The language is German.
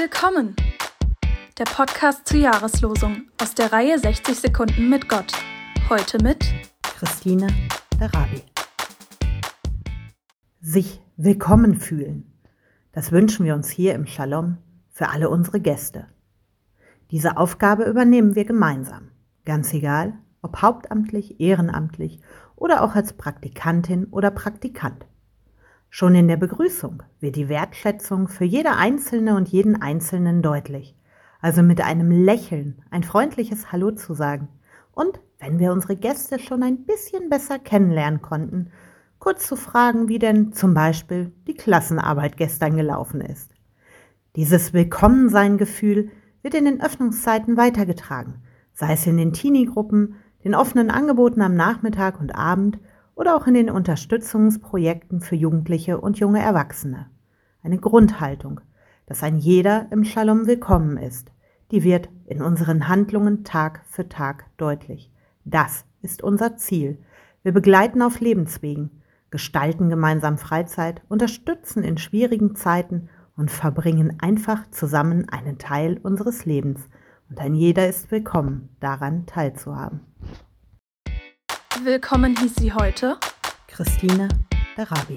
Willkommen! Der Podcast zur Jahreslosung aus der Reihe 60 Sekunden mit Gott. Heute mit Christine der Rabi. Sich willkommen fühlen. Das wünschen wir uns hier im Shalom für alle unsere Gäste. Diese Aufgabe übernehmen wir gemeinsam. Ganz egal, ob hauptamtlich, ehrenamtlich oder auch als Praktikantin oder Praktikant. Schon in der Begrüßung wird die Wertschätzung für jede Einzelne und jeden Einzelnen deutlich. Also mit einem Lächeln ein freundliches Hallo zu sagen. Und wenn wir unsere Gäste schon ein bisschen besser kennenlernen konnten, kurz zu fragen, wie denn zum Beispiel die Klassenarbeit gestern gelaufen ist. Dieses Willkommensein-Gefühl wird in den Öffnungszeiten weitergetragen, sei es in den Teenie-Gruppen, den offenen Angeboten am Nachmittag und Abend oder auch in den Unterstützungsprojekten für Jugendliche und junge Erwachsene. Eine Grundhaltung, dass ein jeder im Shalom willkommen ist, die wird in unseren Handlungen Tag für Tag deutlich. Das ist unser Ziel. Wir begleiten auf Lebenswegen, gestalten gemeinsam Freizeit, unterstützen in schwierigen Zeiten und verbringen einfach zusammen einen Teil unseres Lebens. Und ein jeder ist willkommen, daran teilzuhaben. Willkommen hieß sie heute Christine der Rabi.